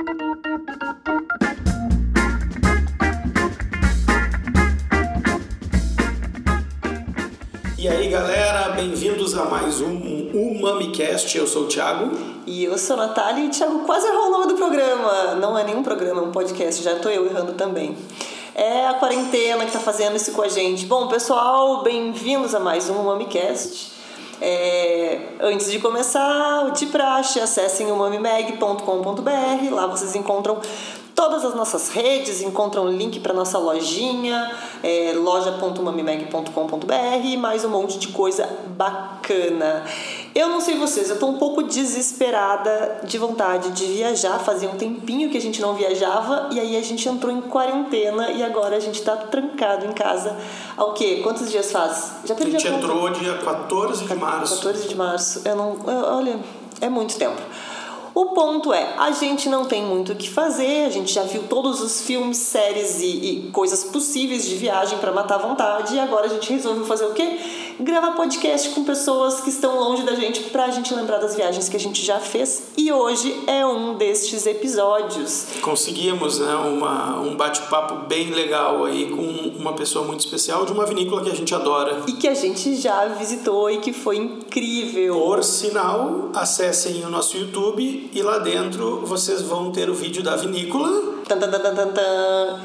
E aí galera, bem-vindos a mais um UmamiCast. Eu sou o Thiago. E eu sou a Natália e Thiago quase errou o nome do programa. Não é nenhum programa, é um podcast, já tô eu errando também. É a quarentena que tá fazendo isso com a gente. Bom, pessoal, bem-vindos a mais um UmamiCast. É, antes de começar, de praxe, acessem umamimag.com.br. Lá vocês encontram todas as nossas redes, encontram o link para nossa lojinha, é, loja.mamimeg.com.br e mais um monte de coisa bacana. Eu não sei vocês, eu tô um pouco desesperada de vontade de viajar. Fazia um tempinho que a gente não viajava e aí a gente entrou em quarentena e agora a gente tá trancado em casa. Há o quê? Quantos dias faz? Já perdi a gente entrou dia 14 de março. 14 de março. Eu não. Eu, olha, é muito tempo. O ponto é, a gente não tem muito o que fazer, a gente já viu todos os filmes, séries e, e coisas possíveis de viagem para matar a vontade, e agora a gente resolveu fazer o quê? Gravar podcast com pessoas que estão longe da gente pra gente lembrar das viagens que a gente já fez, e hoje é um destes episódios. Conseguimos, né, uma, um bate-papo bem legal aí com uma pessoa muito especial de uma vinícola que a gente adora. E que a gente já visitou e que foi incrível. Por sinal, acessem o nosso YouTube e lá dentro vocês vão ter o vídeo da vinícola. Tan, tan, tan, tan, tan.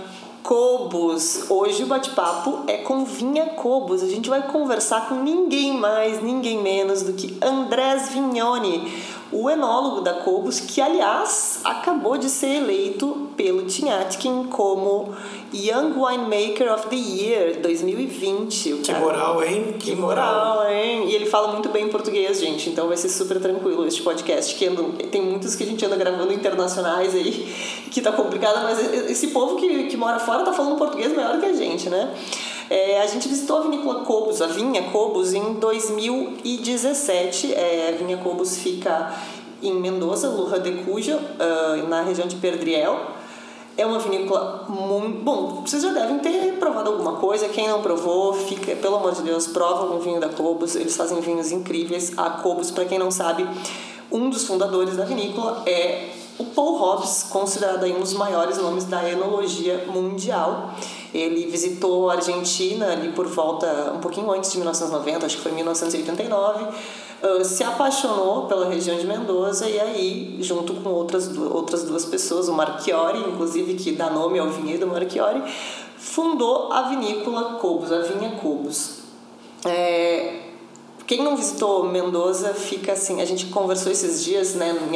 Cobos. Hoje o bate-papo é com Vinha Cobos. A gente vai conversar com ninguém mais, ninguém menos do que Andrés Vignoni, o enólogo da Cobos, que aliás acabou de ser eleito pelo Tinhatkin como Young Winemaker of the Year 2020. Que moral, hein? Que, que moral. moral, hein? E ele fala muito bem português, gente, então vai ser super tranquilo este podcast. Que ando, tem muitos que a gente anda gravando internacionais aí, que tá complicado, mas esse povo que, que mora fora tá falando português melhor que a gente, né? É, a gente visitou a vinícola Cobos, a Vinha Cobos, em 2017. É, a Vinha Cobos fica em Mendoza, Lurra de Cuja, uh, na região de Perdriel. É uma vinícola muito. Bom, vocês já devem ter provado alguma coisa. Quem não provou, fica, pelo amor de Deus, prova um vinho da Cobos. Eles fazem vinhos incríveis. A Cobos, para quem não sabe, um dos fundadores da vinícola é o Paul Hobbs, considerado um dos maiores nomes da enologia mundial. Ele visitou a Argentina ali por volta, um pouquinho antes de 1990, acho que foi 1989 se apaixonou pela região de Mendoza e aí, junto com outras, outras duas pessoas, o Marchiori, inclusive, que dá nome ao vinhedo Marchiori, fundou a vinícola Cobos, a vinha Cobos. É, quem não visitou Mendoza fica assim. A gente conversou esses dias, né, em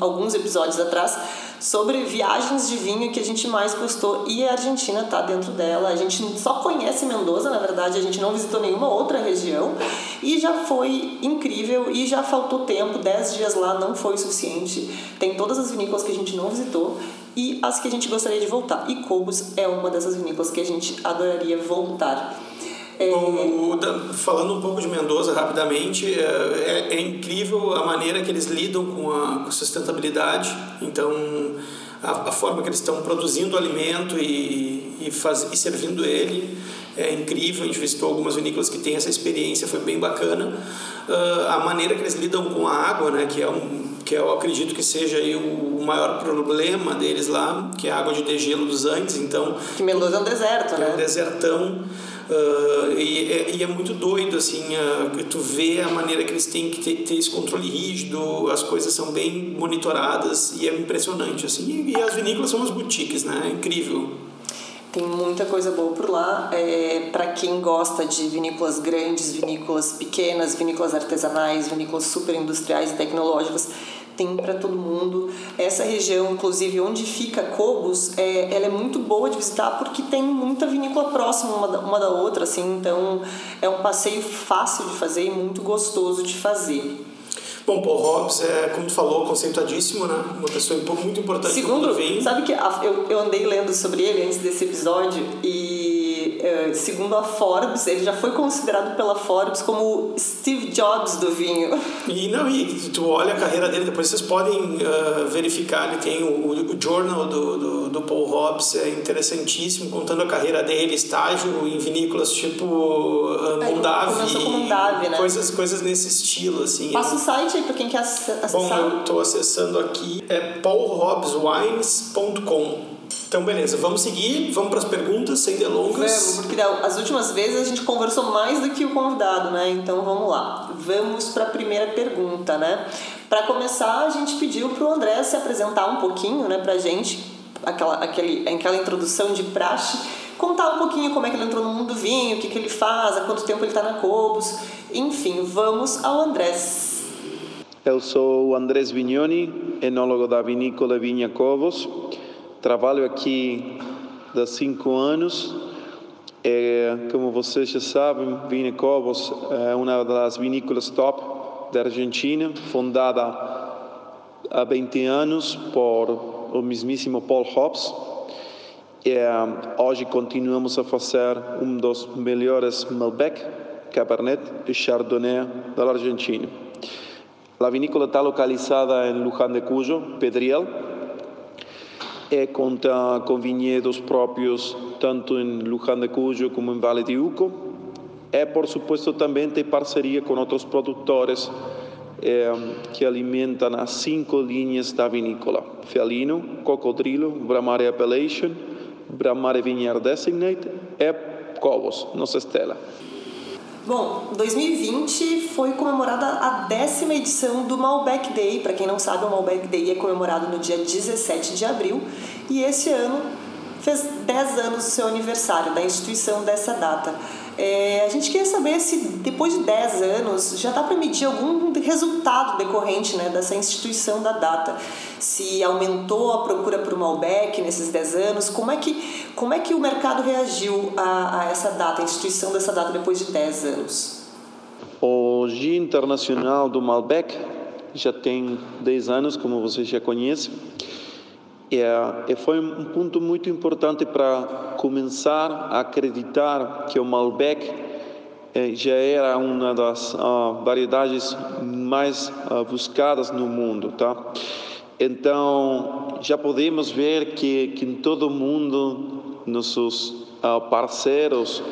alguns episódios atrás, sobre viagens de vinho que a gente mais gostou e a Argentina tá dentro dela. A gente só conhece Mendoza, na verdade, a gente não visitou nenhuma outra região e já foi incrível e já faltou tempo, 10 dias lá não foi o suficiente. Tem todas as vinícolas que a gente não visitou e as que a gente gostaria de voltar. E Cobos é uma dessas vinícolas que a gente adoraria voltar. É... O, falando um pouco de Mendoza rapidamente, é, é, é, incrível a maneira que eles lidam com a sustentabilidade. Então, a, a forma que eles estão produzindo o alimento e, e, faz, e servindo ele é incrível. A gente visitou algumas vinícolas que têm essa experiência, foi bem bacana. Uh, a maneira que eles lidam com a água, né, que é um que eu acredito que seja aí o maior problema deles lá, que é a água de degelo dos Andes. Então, que Mendoza é um deserto, né? É um desertão. Uh, e, é, e, é muito doido, assim, uh, tu vê a maneira que eles têm que ter, ter, esse controle rígido, as coisas são bem monitoradas e é impressionante, assim. E, e as vinícolas são umas boutiques, né? É incrível. Tem muita coisa boa por lá. É, para quem gosta de vinícolas grandes, vinícolas pequenas, vinícolas artesanais, vinícolas super industriais e tecnológicas, tem para todo mundo. Essa região, inclusive, onde fica Cobos, é, ela é muito boa de visitar porque tem muita vinícola próxima uma da, uma da outra, assim, então é um passeio fácil de fazer e muito gostoso de fazer. Bom, Paul Hobbs é, como tu falou, conceituadíssimo, né? Uma pessoa muito importante Segundo, sabe que eu, eu andei lendo sobre ele antes desse episódio e segundo a Forbes, ele já foi considerado pela Forbes como Steve Jobs do vinho. E não, e tu olha a carreira dele, depois vocês podem uh, verificar, ele tem o, o journal do, do, do, Paul Hobbs, é interessantíssimo, contando a carreira dele, estágio em vinícolas tipo uh, Mondavi, né? coisas, coisas nesse estilo, assim. Passa o site aí para quem quer acessar. Bom, eu estou acessando aqui, é paulhobbswines.com. Então, beleza, vamos seguir, vamos para as perguntas, sem delongas. Vamos, porque as últimas vezes a gente conversou mais do que o convidado, né? Então, vamos lá. Vamos para a primeira pergunta, né? Para começar, a gente pediu para o André se apresentar um pouquinho, né, para a gente, aquela, aquele, aquela introdução de praxe, contar um pouquinho como é que ele entrou no mundo do vinho, o que, que ele faz, há quanto tempo ele está na Cobos. Enfim, vamos ao Andrés. Eu sou o Andrés Vignoni, enólogo da vinícola Vinha Cobos. Trabalho aqui há cinco anos. É, como vocês já sabem, Vine Cobos é uma das vinícolas top da Argentina, fundada há 20 anos por o mesmíssimo Paul Hobbs. É, hoje continuamos a fazer um dos melhores Malbec, Cabernet e Chardonnay da Argentina. A vinícola está localizada em Luján de Cuyo, Pedriel, e conta com vinhedos próprios tanto em Luján de Cuyo como em Vale de Uco. E, por supuesto, também tem parceria com outros produtores eh, que alimentam as cinco linhas da vinícola: Fialino, Cocodrilo, Bramare Appellation, Bramare Vineyard Designate e Cobos, nossa estela. Bom, 2020 foi comemorada a décima edição do Malbec Day. Para quem não sabe, o Malbec Day é comemorado no dia 17 de abril e esse ano fez 10 anos do seu aniversário, da instituição dessa data. É, a gente queria saber se depois de 10 anos já dá para medir algum resultado decorrente né, dessa instituição da data. Se aumentou a procura por Malbec nesses 10 anos, como é que, como é que o mercado reagiu a, a essa data, a instituição dessa data depois de 10 anos? O Dia Internacional do Malbec já tem 10 anos, como você já conhece. E foi um ponto muito importante para começar a acreditar que o Malbec eh, já era uma das uh, variedades mais uh, buscadas no mundo, tá? Então já podemos ver que, que em todo o mundo nossos uh, parceiros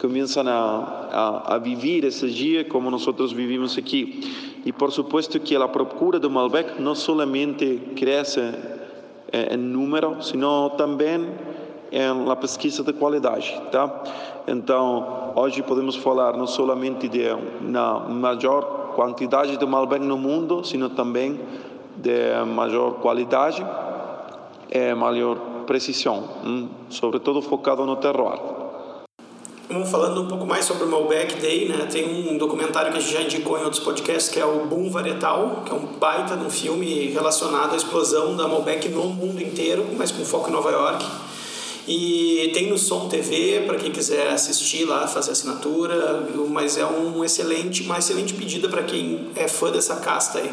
começam a, a, a viver esse dia como nós vivimos aqui. E por supuesto que a procura do Malbec não somente cresce em número, sino também na pesquisa de qualidade, tá? Então, hoje podemos falar não somente de uma maior quantidade de Malbec no mundo, sino também de maior qualidade e maior precisão, hum? sobretudo focado no terroir. Vamos falando um pouco mais sobre o Malbec Day, né? Tem um documentário que a gente já indicou em outros podcasts, que é o Boom Varietal, que é um baita de um filme relacionado à explosão da Malbec no mundo inteiro, mas com foco em Nova York. E tem no Som TV para quem quiser assistir lá, fazer assinatura, mas é um excelente, uma excelente pedida para quem é fã dessa casta aí.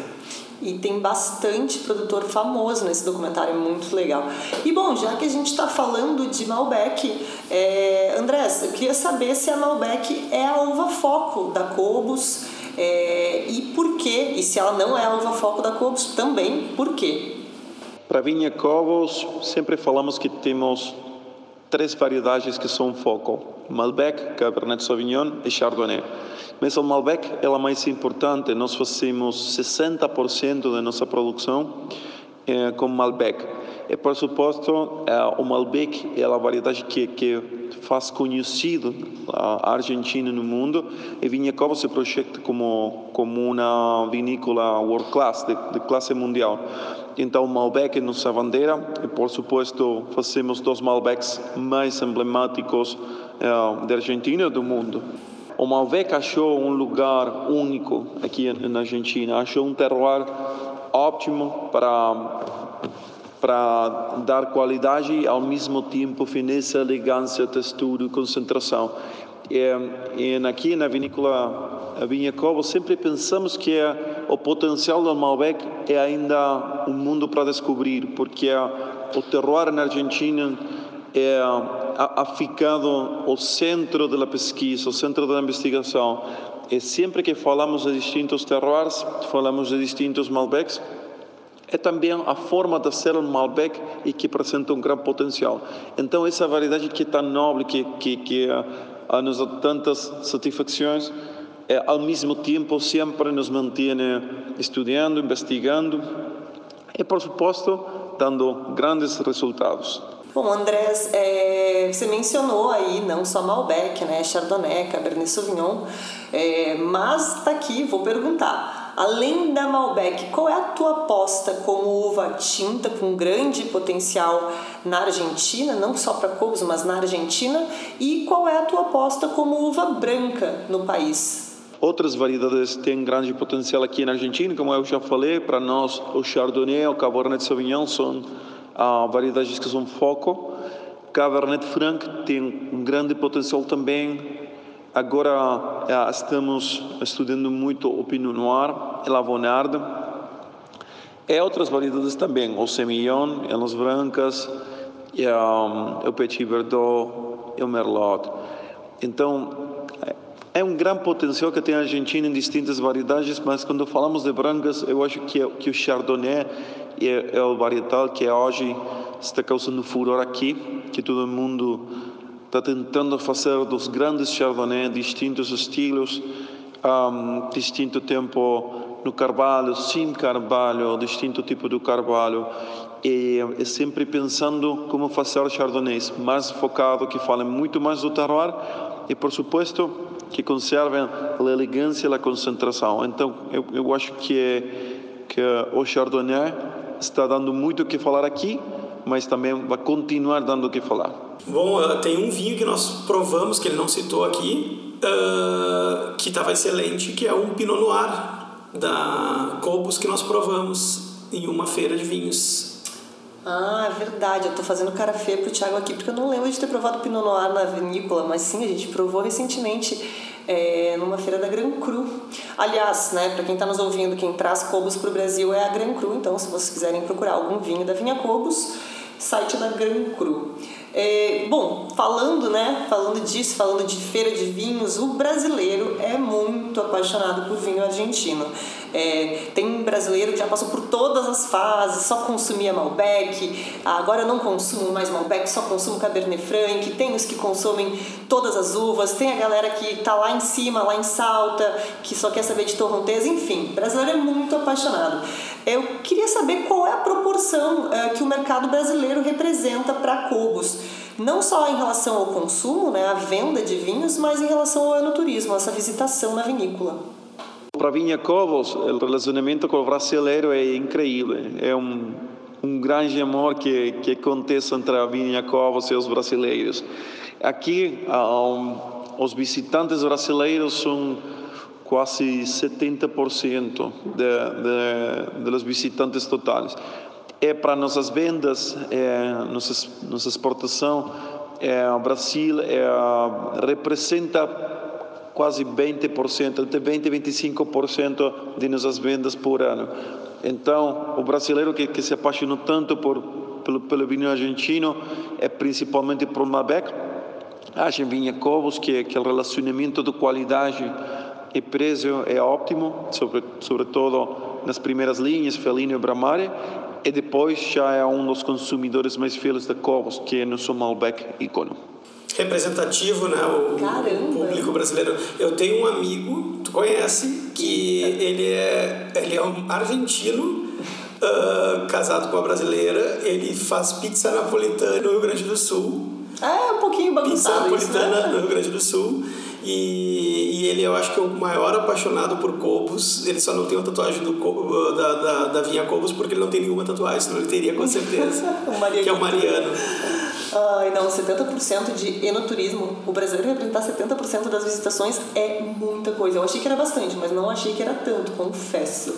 E tem bastante produtor famoso nesse documentário, é muito legal. E bom, já que a gente está falando de Malbec, é, Andrés, eu queria saber se a Malbec é a uva foco da Cobos é, e por quê? E se ela não é a uva foco da Cobos, também por quê? Para Vinha Cobos, sempre falamos que temos três variedades que são foco: Malbec, Cabernet Sauvignon e Chardonnay. Mas o Malbec é a mais importante, nós fazemos 60% da nossa produção é, com Malbec. E, por suposto, é, o Malbec é a variedade que, que faz conhecido a Argentina no mundo e Vinhacoba se projeta como, como uma vinícola world class, de, de classe mundial. Então, Malbec é nossa bandeira e, por suposto, fazemos dos Malbecs mais emblemáticos é, da Argentina e do mundo. O Malbec achou um lugar único aqui na Argentina, achou um terroir ótimo para para dar qualidade e ao mesmo tempo fineza, elegância, textura concentração. E, e aqui na vinícola Vinha Cobo sempre pensamos que é, o potencial do Malbec é ainda um mundo para descobrir, porque é, o terroir na Argentina é ha ficado o centro da pesquisa, o centro da investigação. E sempre que falamos de distintos terroirs, falamos de distintos Malbecs, é também a forma de ser um Malbec e que apresenta um grande potencial. Então, essa variedade que é tão nobre, que, que, que uh, nos dá tantas satisfações, ao mesmo tempo sempre nos mantém estudando, investigando e, por suposto, dando grandes resultados. Bom, Andrés, é, você mencionou aí não só Malbec, né, Chardonnay, Cabernet Sauvignon, é, mas está aqui, vou perguntar. Além da Malbec, qual é a tua aposta como uva tinta com grande potencial na Argentina, não só para covos, mas na Argentina? E qual é a tua aposta como uva branca no país? Outras variedades têm grande potencial aqui na Argentina, como eu já falei, para nós o Chardonnay, o Cabernet Sauvignon são uh, variedades que são foco. Cabernet Franc tem um grande potencial também. Agora uh, estamos estudando muito o Pinot Noir e Lavonarde. E outras variedades também, o Semillon, as brancas, e, um, o Petit Verdot e o Merlot. Então, é um grande potencial que tem a Argentina em distintas variedades, mas quando falamos de brancas, eu acho que, que o Chardonnay é, é o varietal que hoje está causando furor aqui, que todo mundo está tentando fazer dos grandes Chardonnay, distintos estilos, um, distinto tempo no carvalho, sem carvalho, distinto tipo de carvalho, e, e sempre pensando como fazer chardonnays mais focado, que falem muito mais do terroir, e por supuesto que conservem a elegância e a concentração. Então, eu, eu acho que, que o Chardonnay está dando muito o que falar aqui, mas também vai continuar dando o que falar. Bom, eh, tem um vinho que nós provamos, que ele não citou aqui, uh, que estava excelente, que é um Pinot Noir da Cobos que nós provamos em uma feira de vinhos. Ah, é verdade. Eu tô fazendo cara feia pro Thiago aqui, porque eu não lembro de ter provado Pinot Noir na vinícola, mas sim, a gente provou recentemente é, numa feira da Gran Cru. Aliás, né, para quem está nos ouvindo, quem traz Cobos para o Brasil é a Gran Cru, então se vocês quiserem procurar algum vinho da Vinha Cobos, site da Gran Cru. É, bom, falando, né, falando disso, falando de feira de vinhos, o brasileiro é muito apaixonado por vinho argentino. É, tem brasileiro que já passou por todas as fases, só consumia Malbec, agora não consumo mais Malbec, só consumo Cabernet Franc, tem os que consomem todas as uvas, tem a galera que está lá em cima, lá em Salta, que só quer saber de torronteza, enfim, brasileiro é muito apaixonado. Eu queria saber qual é a proporção é, que o mercado brasileiro representa para Cobos não só em relação ao consumo, né, a venda de vinhos, mas em relação ao enoturismo, essa visitação na vinícola. Para Vinha Covos, o relacionamento com o brasileiro é incrível. É um, um grande amor que, que acontece entre a Vinha Covos e os brasileiros. Aqui, um, os visitantes brasileiros são quase 70% de, de, dos visitantes totais é para nossas vendas, é, nossa, exportação, é, o Brasil é, representa quase 20%, entre 20% e 25% de nossas vendas por ano. Então, o brasileiro que, que se apaixonou tanto por, pelo, pelo vinho argentino é principalmente por Malbec, acha vinha Cobos que, que o relacionamento de qualidade e preço é ótimo, sobre, sobretudo nas primeiras linhas, Felino e Bramare, e depois já é um dos consumidores mais fiéis da Cobos, que é nosso Malbec ícone. Representativo, né? O Caramba. público brasileiro. Eu tenho um amigo, tu conhece, que ele é, ele é um argentino, uh, casado com uma brasileira. Ele faz pizza napolitana no Rio Grande do Sul. É, um pouquinho bagunçado Pizza napolitana isso, né? no Rio Grande do Sul. E, e, ele, eu acho que é o maior apaixonado por Cobos. Ele só não tem a tatuagem do, da, da, da Vinha Cobos porque ele não tem nenhuma tatuagem, senão ele teria com certeza. que é o Mariano. Ai, não, 70% de enoturismo. O brasileiro representar 70% das visitações é muita coisa. Eu achei que era bastante, mas não achei que era tanto, confesso.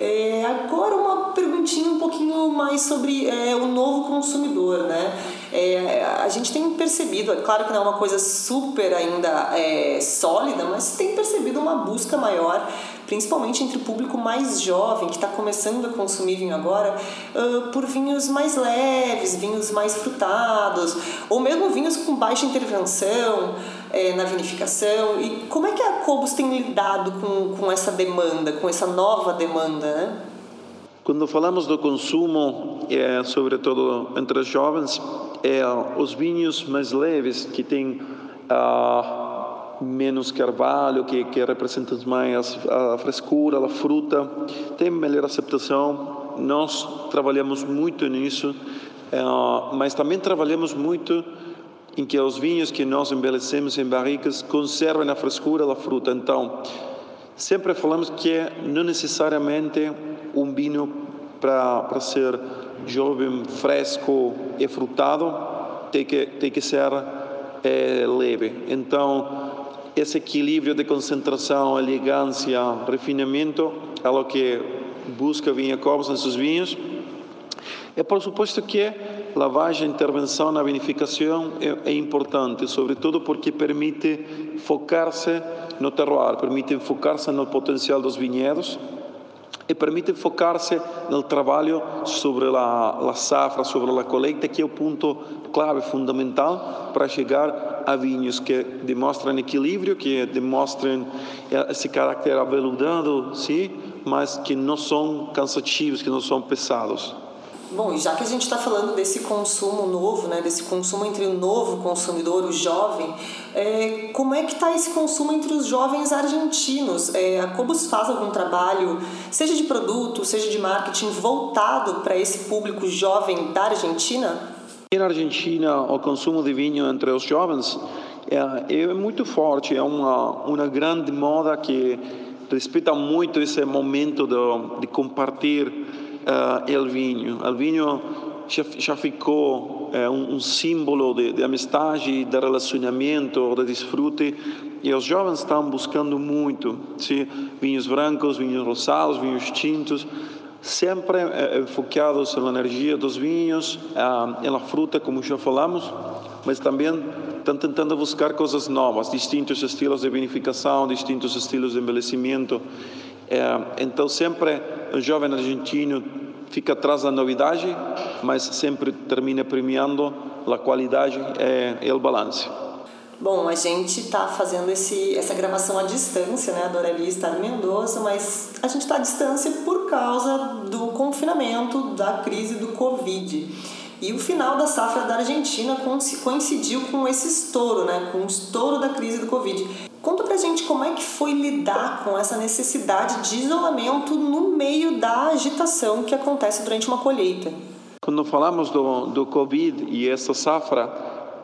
É, agora uma perguntinha um pouquinho mais sobre é, o novo consumidor, né? É, a gente tem percebido, é claro que não é uma coisa super ainda é, sólida, mas tem percebido uma busca maior, principalmente entre o público mais jovem, que está começando a consumir vinho agora, uh, por vinhos mais leves, vinhos mais frutados, ou mesmo vinhos com baixa intervenção é, na vinificação. E como é que a Cobos tem lidado com, com essa demanda, com essa nova demanda, né? Quando falamos do consumo, é, sobretudo entre os jovens, é, os vinhos mais leves, que têm uh, menos carvalho, que, que representam mais a frescura, a fruta, tem melhor aceitação. Nós trabalhamos muito nisso, uh, mas também trabalhamos muito em que os vinhos que nós envelhecemos em barricas conservem a frescura da fruta. Então, sempre falamos que não necessariamente um vinho para ser jovem, fresco e frutado tem que, tem que ser é, leve. Então, esse equilíbrio de concentração, elegância, refinamento é o que busca Vinha Cobos em seus vinhos. E por suposto que lavagem, intervenção na vinificação é, é importante, sobretudo porque permite focar-se no terroir, permite focar-se no potencial dos vinhedos e permite focar-se no trabalho sobre a, safra, sobre a colheita, que é o ponto clave, fundamental para chegar a vinhos que demonstram equilíbrio, que demonstram esse caráter aveludado, sim, mas que não são cansativos, que não são pesados. Bom, e já que a gente está falando desse consumo novo, né, desse consumo entre o novo consumidor, o jovem, é, como é que está esse consumo entre os jovens argentinos? É, a Cobus faz algum trabalho, seja de produto, seja de marketing, voltado para esse público jovem da Argentina? Na Argentina, o consumo de vinho entre os jovens é, é muito forte, é uma, uma grande moda que respeita muito esse momento de, de compartilhar uh, El Vinho. Vinho já, já ficou uh, um, um, símbolo de, de amizade, de relacionamento, de desfrute. E os jovens estão buscando muito, sim? vinhos brancos, vinhos rosados, vinhos tintos, sempre uh, focados na energia dos vinhos, uh, na fruta, como já falamos, mas também estão tentando buscar coisas novas, distintos estilos de vinificação, distintos estilos de envelhecimento. É, então, sempre o jovem argentino fica atrás da novidade, mas sempre termina premiando a qualidade e, o balanço. Bom, a gente está fazendo esse, essa gravação à distância, né? A Dorali está em Mendoza, mas a gente está à distância por causa do confinamento, da crise do Covid. E o final da safra da Argentina coincidiu com esse estouro, né? Com o estouro da crise do Covid. Gente como é que foi lidar com essa necessidade de isolamento no meio da agitação que acontece durante uma colheita. Quando falamos do, do Covid e essa safra,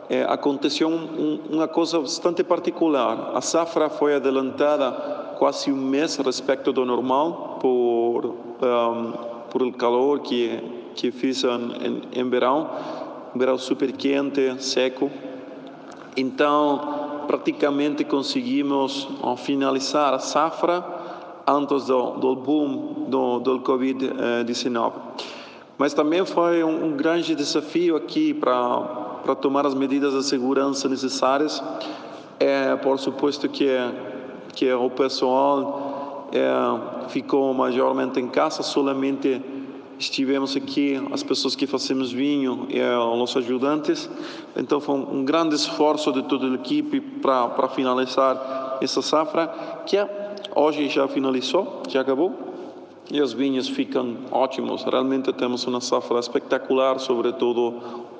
é, aconteceu um, uma coisa bastante particular. A safra foi adelantada quase um mês respeito do normal por um, por o calor que que fiz em, em, em verão, verão super quente, seco. Então praticamente conseguimos finalizar a safra antes do, do boom do, do Covid-19. Mas também foi um, um grande desafio aqui para tomar as medidas de segurança necessárias. É, por suposto que que o pessoal é, ficou majormente em casa, solamente estivemos aqui, as pessoas que fazemos vinho e os ajudantes. Então foi um grande esforço de toda a equipe para finalizar essa safra, que hoje já finalizou, já acabou. E os vinhos ficam ótimos. Realmente temos uma safra espetacular, sobretudo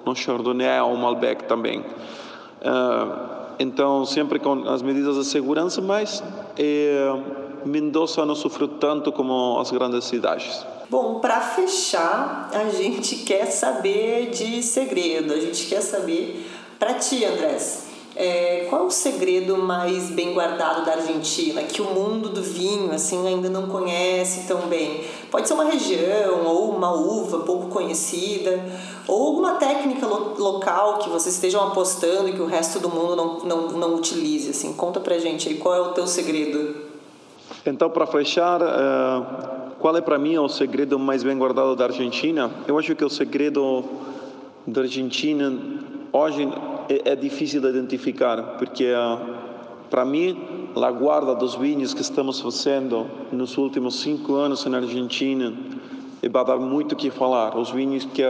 no Chardonnay ou Malbec também. Uh, então, sempre com as medidas de segurança, mas eh, Mendoza não sofreu tanto como as grandes cidades. Bom, para fechar, a gente quer saber de segredo, a gente quer saber para ti, Andrés. É, qual é o segredo mais bem guardado da Argentina que o mundo do vinho assim ainda não conhece tão bem? Pode ser uma região ou uma uva pouco conhecida ou alguma técnica lo local que vocês estejam apostando e que o resto do mundo não, não, não utilize. Assim, conta pra gente aí qual é o teu segredo. Então, para fechar, uh qual é para mim o segredo mais bem guardado da Argentina? Eu acho que o segredo da Argentina hoje é, é difícil de identificar, porque para mim a guarda dos vinhos que estamos fazendo nos últimos cinco anos na Argentina vai dar muito o que falar. Os vinhos que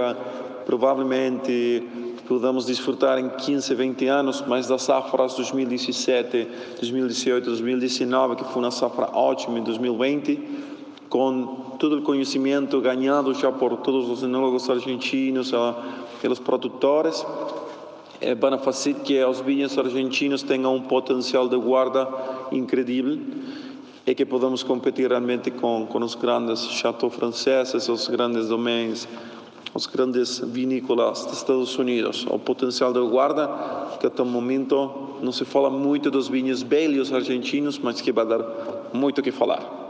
provavelmente podemos desfrutar em 15, 20 anos, mas das safras 2017, 2018, 2019, que foi uma safra ótima em 2020, com todo o conhecimento ganhado já por todos os enólogos argentinos, pelos produtores, eh, vão fazer que os vinhos argentinos tenham um potencial de guarda incrível e que podamos competir realmente com, com os grandes chateaux franceses, os grandes domains os grandes vinícolas dos Estados Unidos, o potencial de guarda, que até o momento não se fala muito dos vinhos velhos argentinos, mas que vai dar muito o que falar.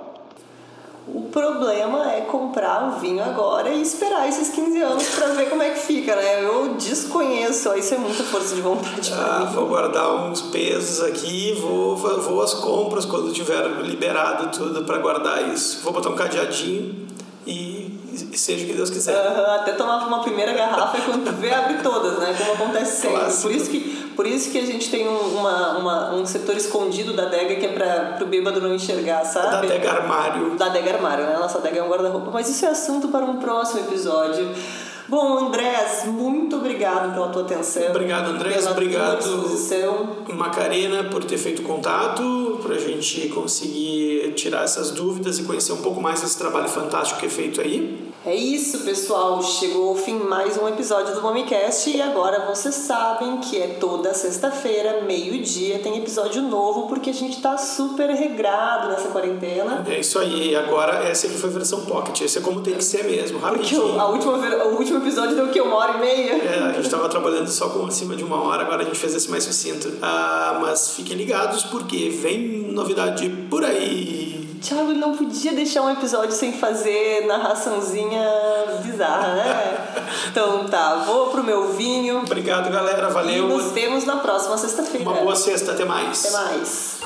O problema é comprar o vinho agora e esperar esses 15 anos para ver como é que fica, né? Eu desconheço, isso é muita força de vontade ah, mim. Vou guardar uns pesos aqui, vou, vou às compras quando tiver liberado tudo para guardar isso. Vou botar um cadeadinho e seja o que Deus quiser. Uhum, até tomar uma primeira garrafa e quando vê, abre todas, né? Como acontece sempre. Por isso que, por isso que a gente tem um, uma, uma, um setor escondido da adega que é para o bêbado não enxergar, sabe? Da adega armário. Da adega armário, né? Nossa adega é um guarda-roupa. Mas isso é assunto para um próximo episódio. Bom, Andrés, muito obrigado pela tua atenção. Obrigado, Andrés. Obrigado, Macarena, por ter feito contato, para a gente conseguir tirar essas dúvidas e conhecer um pouco mais desse trabalho fantástico que é feito aí. É isso, pessoal. Chegou ao fim mais um episódio do Momicast e agora vocês sabem que é toda sexta-feira, meio-dia, tem episódio novo porque a gente tá super regrado nessa quarentena. É isso aí. Agora essa aqui foi a versão pocket. Esse é como tem que ser mesmo, rapidinho. Porque a última, o último episódio deu o quê? Uma hora e meia? É, a gente tava trabalhando só com acima de uma hora, agora a gente fez esse mais sucinto. Ah, mas fiquem ligados porque vem novidade por aí. Thiago ele não podia deixar um episódio sem fazer narraçãozinha bizarra, né? então tá, vou pro meu vinho. Obrigado, galera. Valeu. E nos vemos na próxima sexta-feira. Uma boa sexta, até mais. Até mais.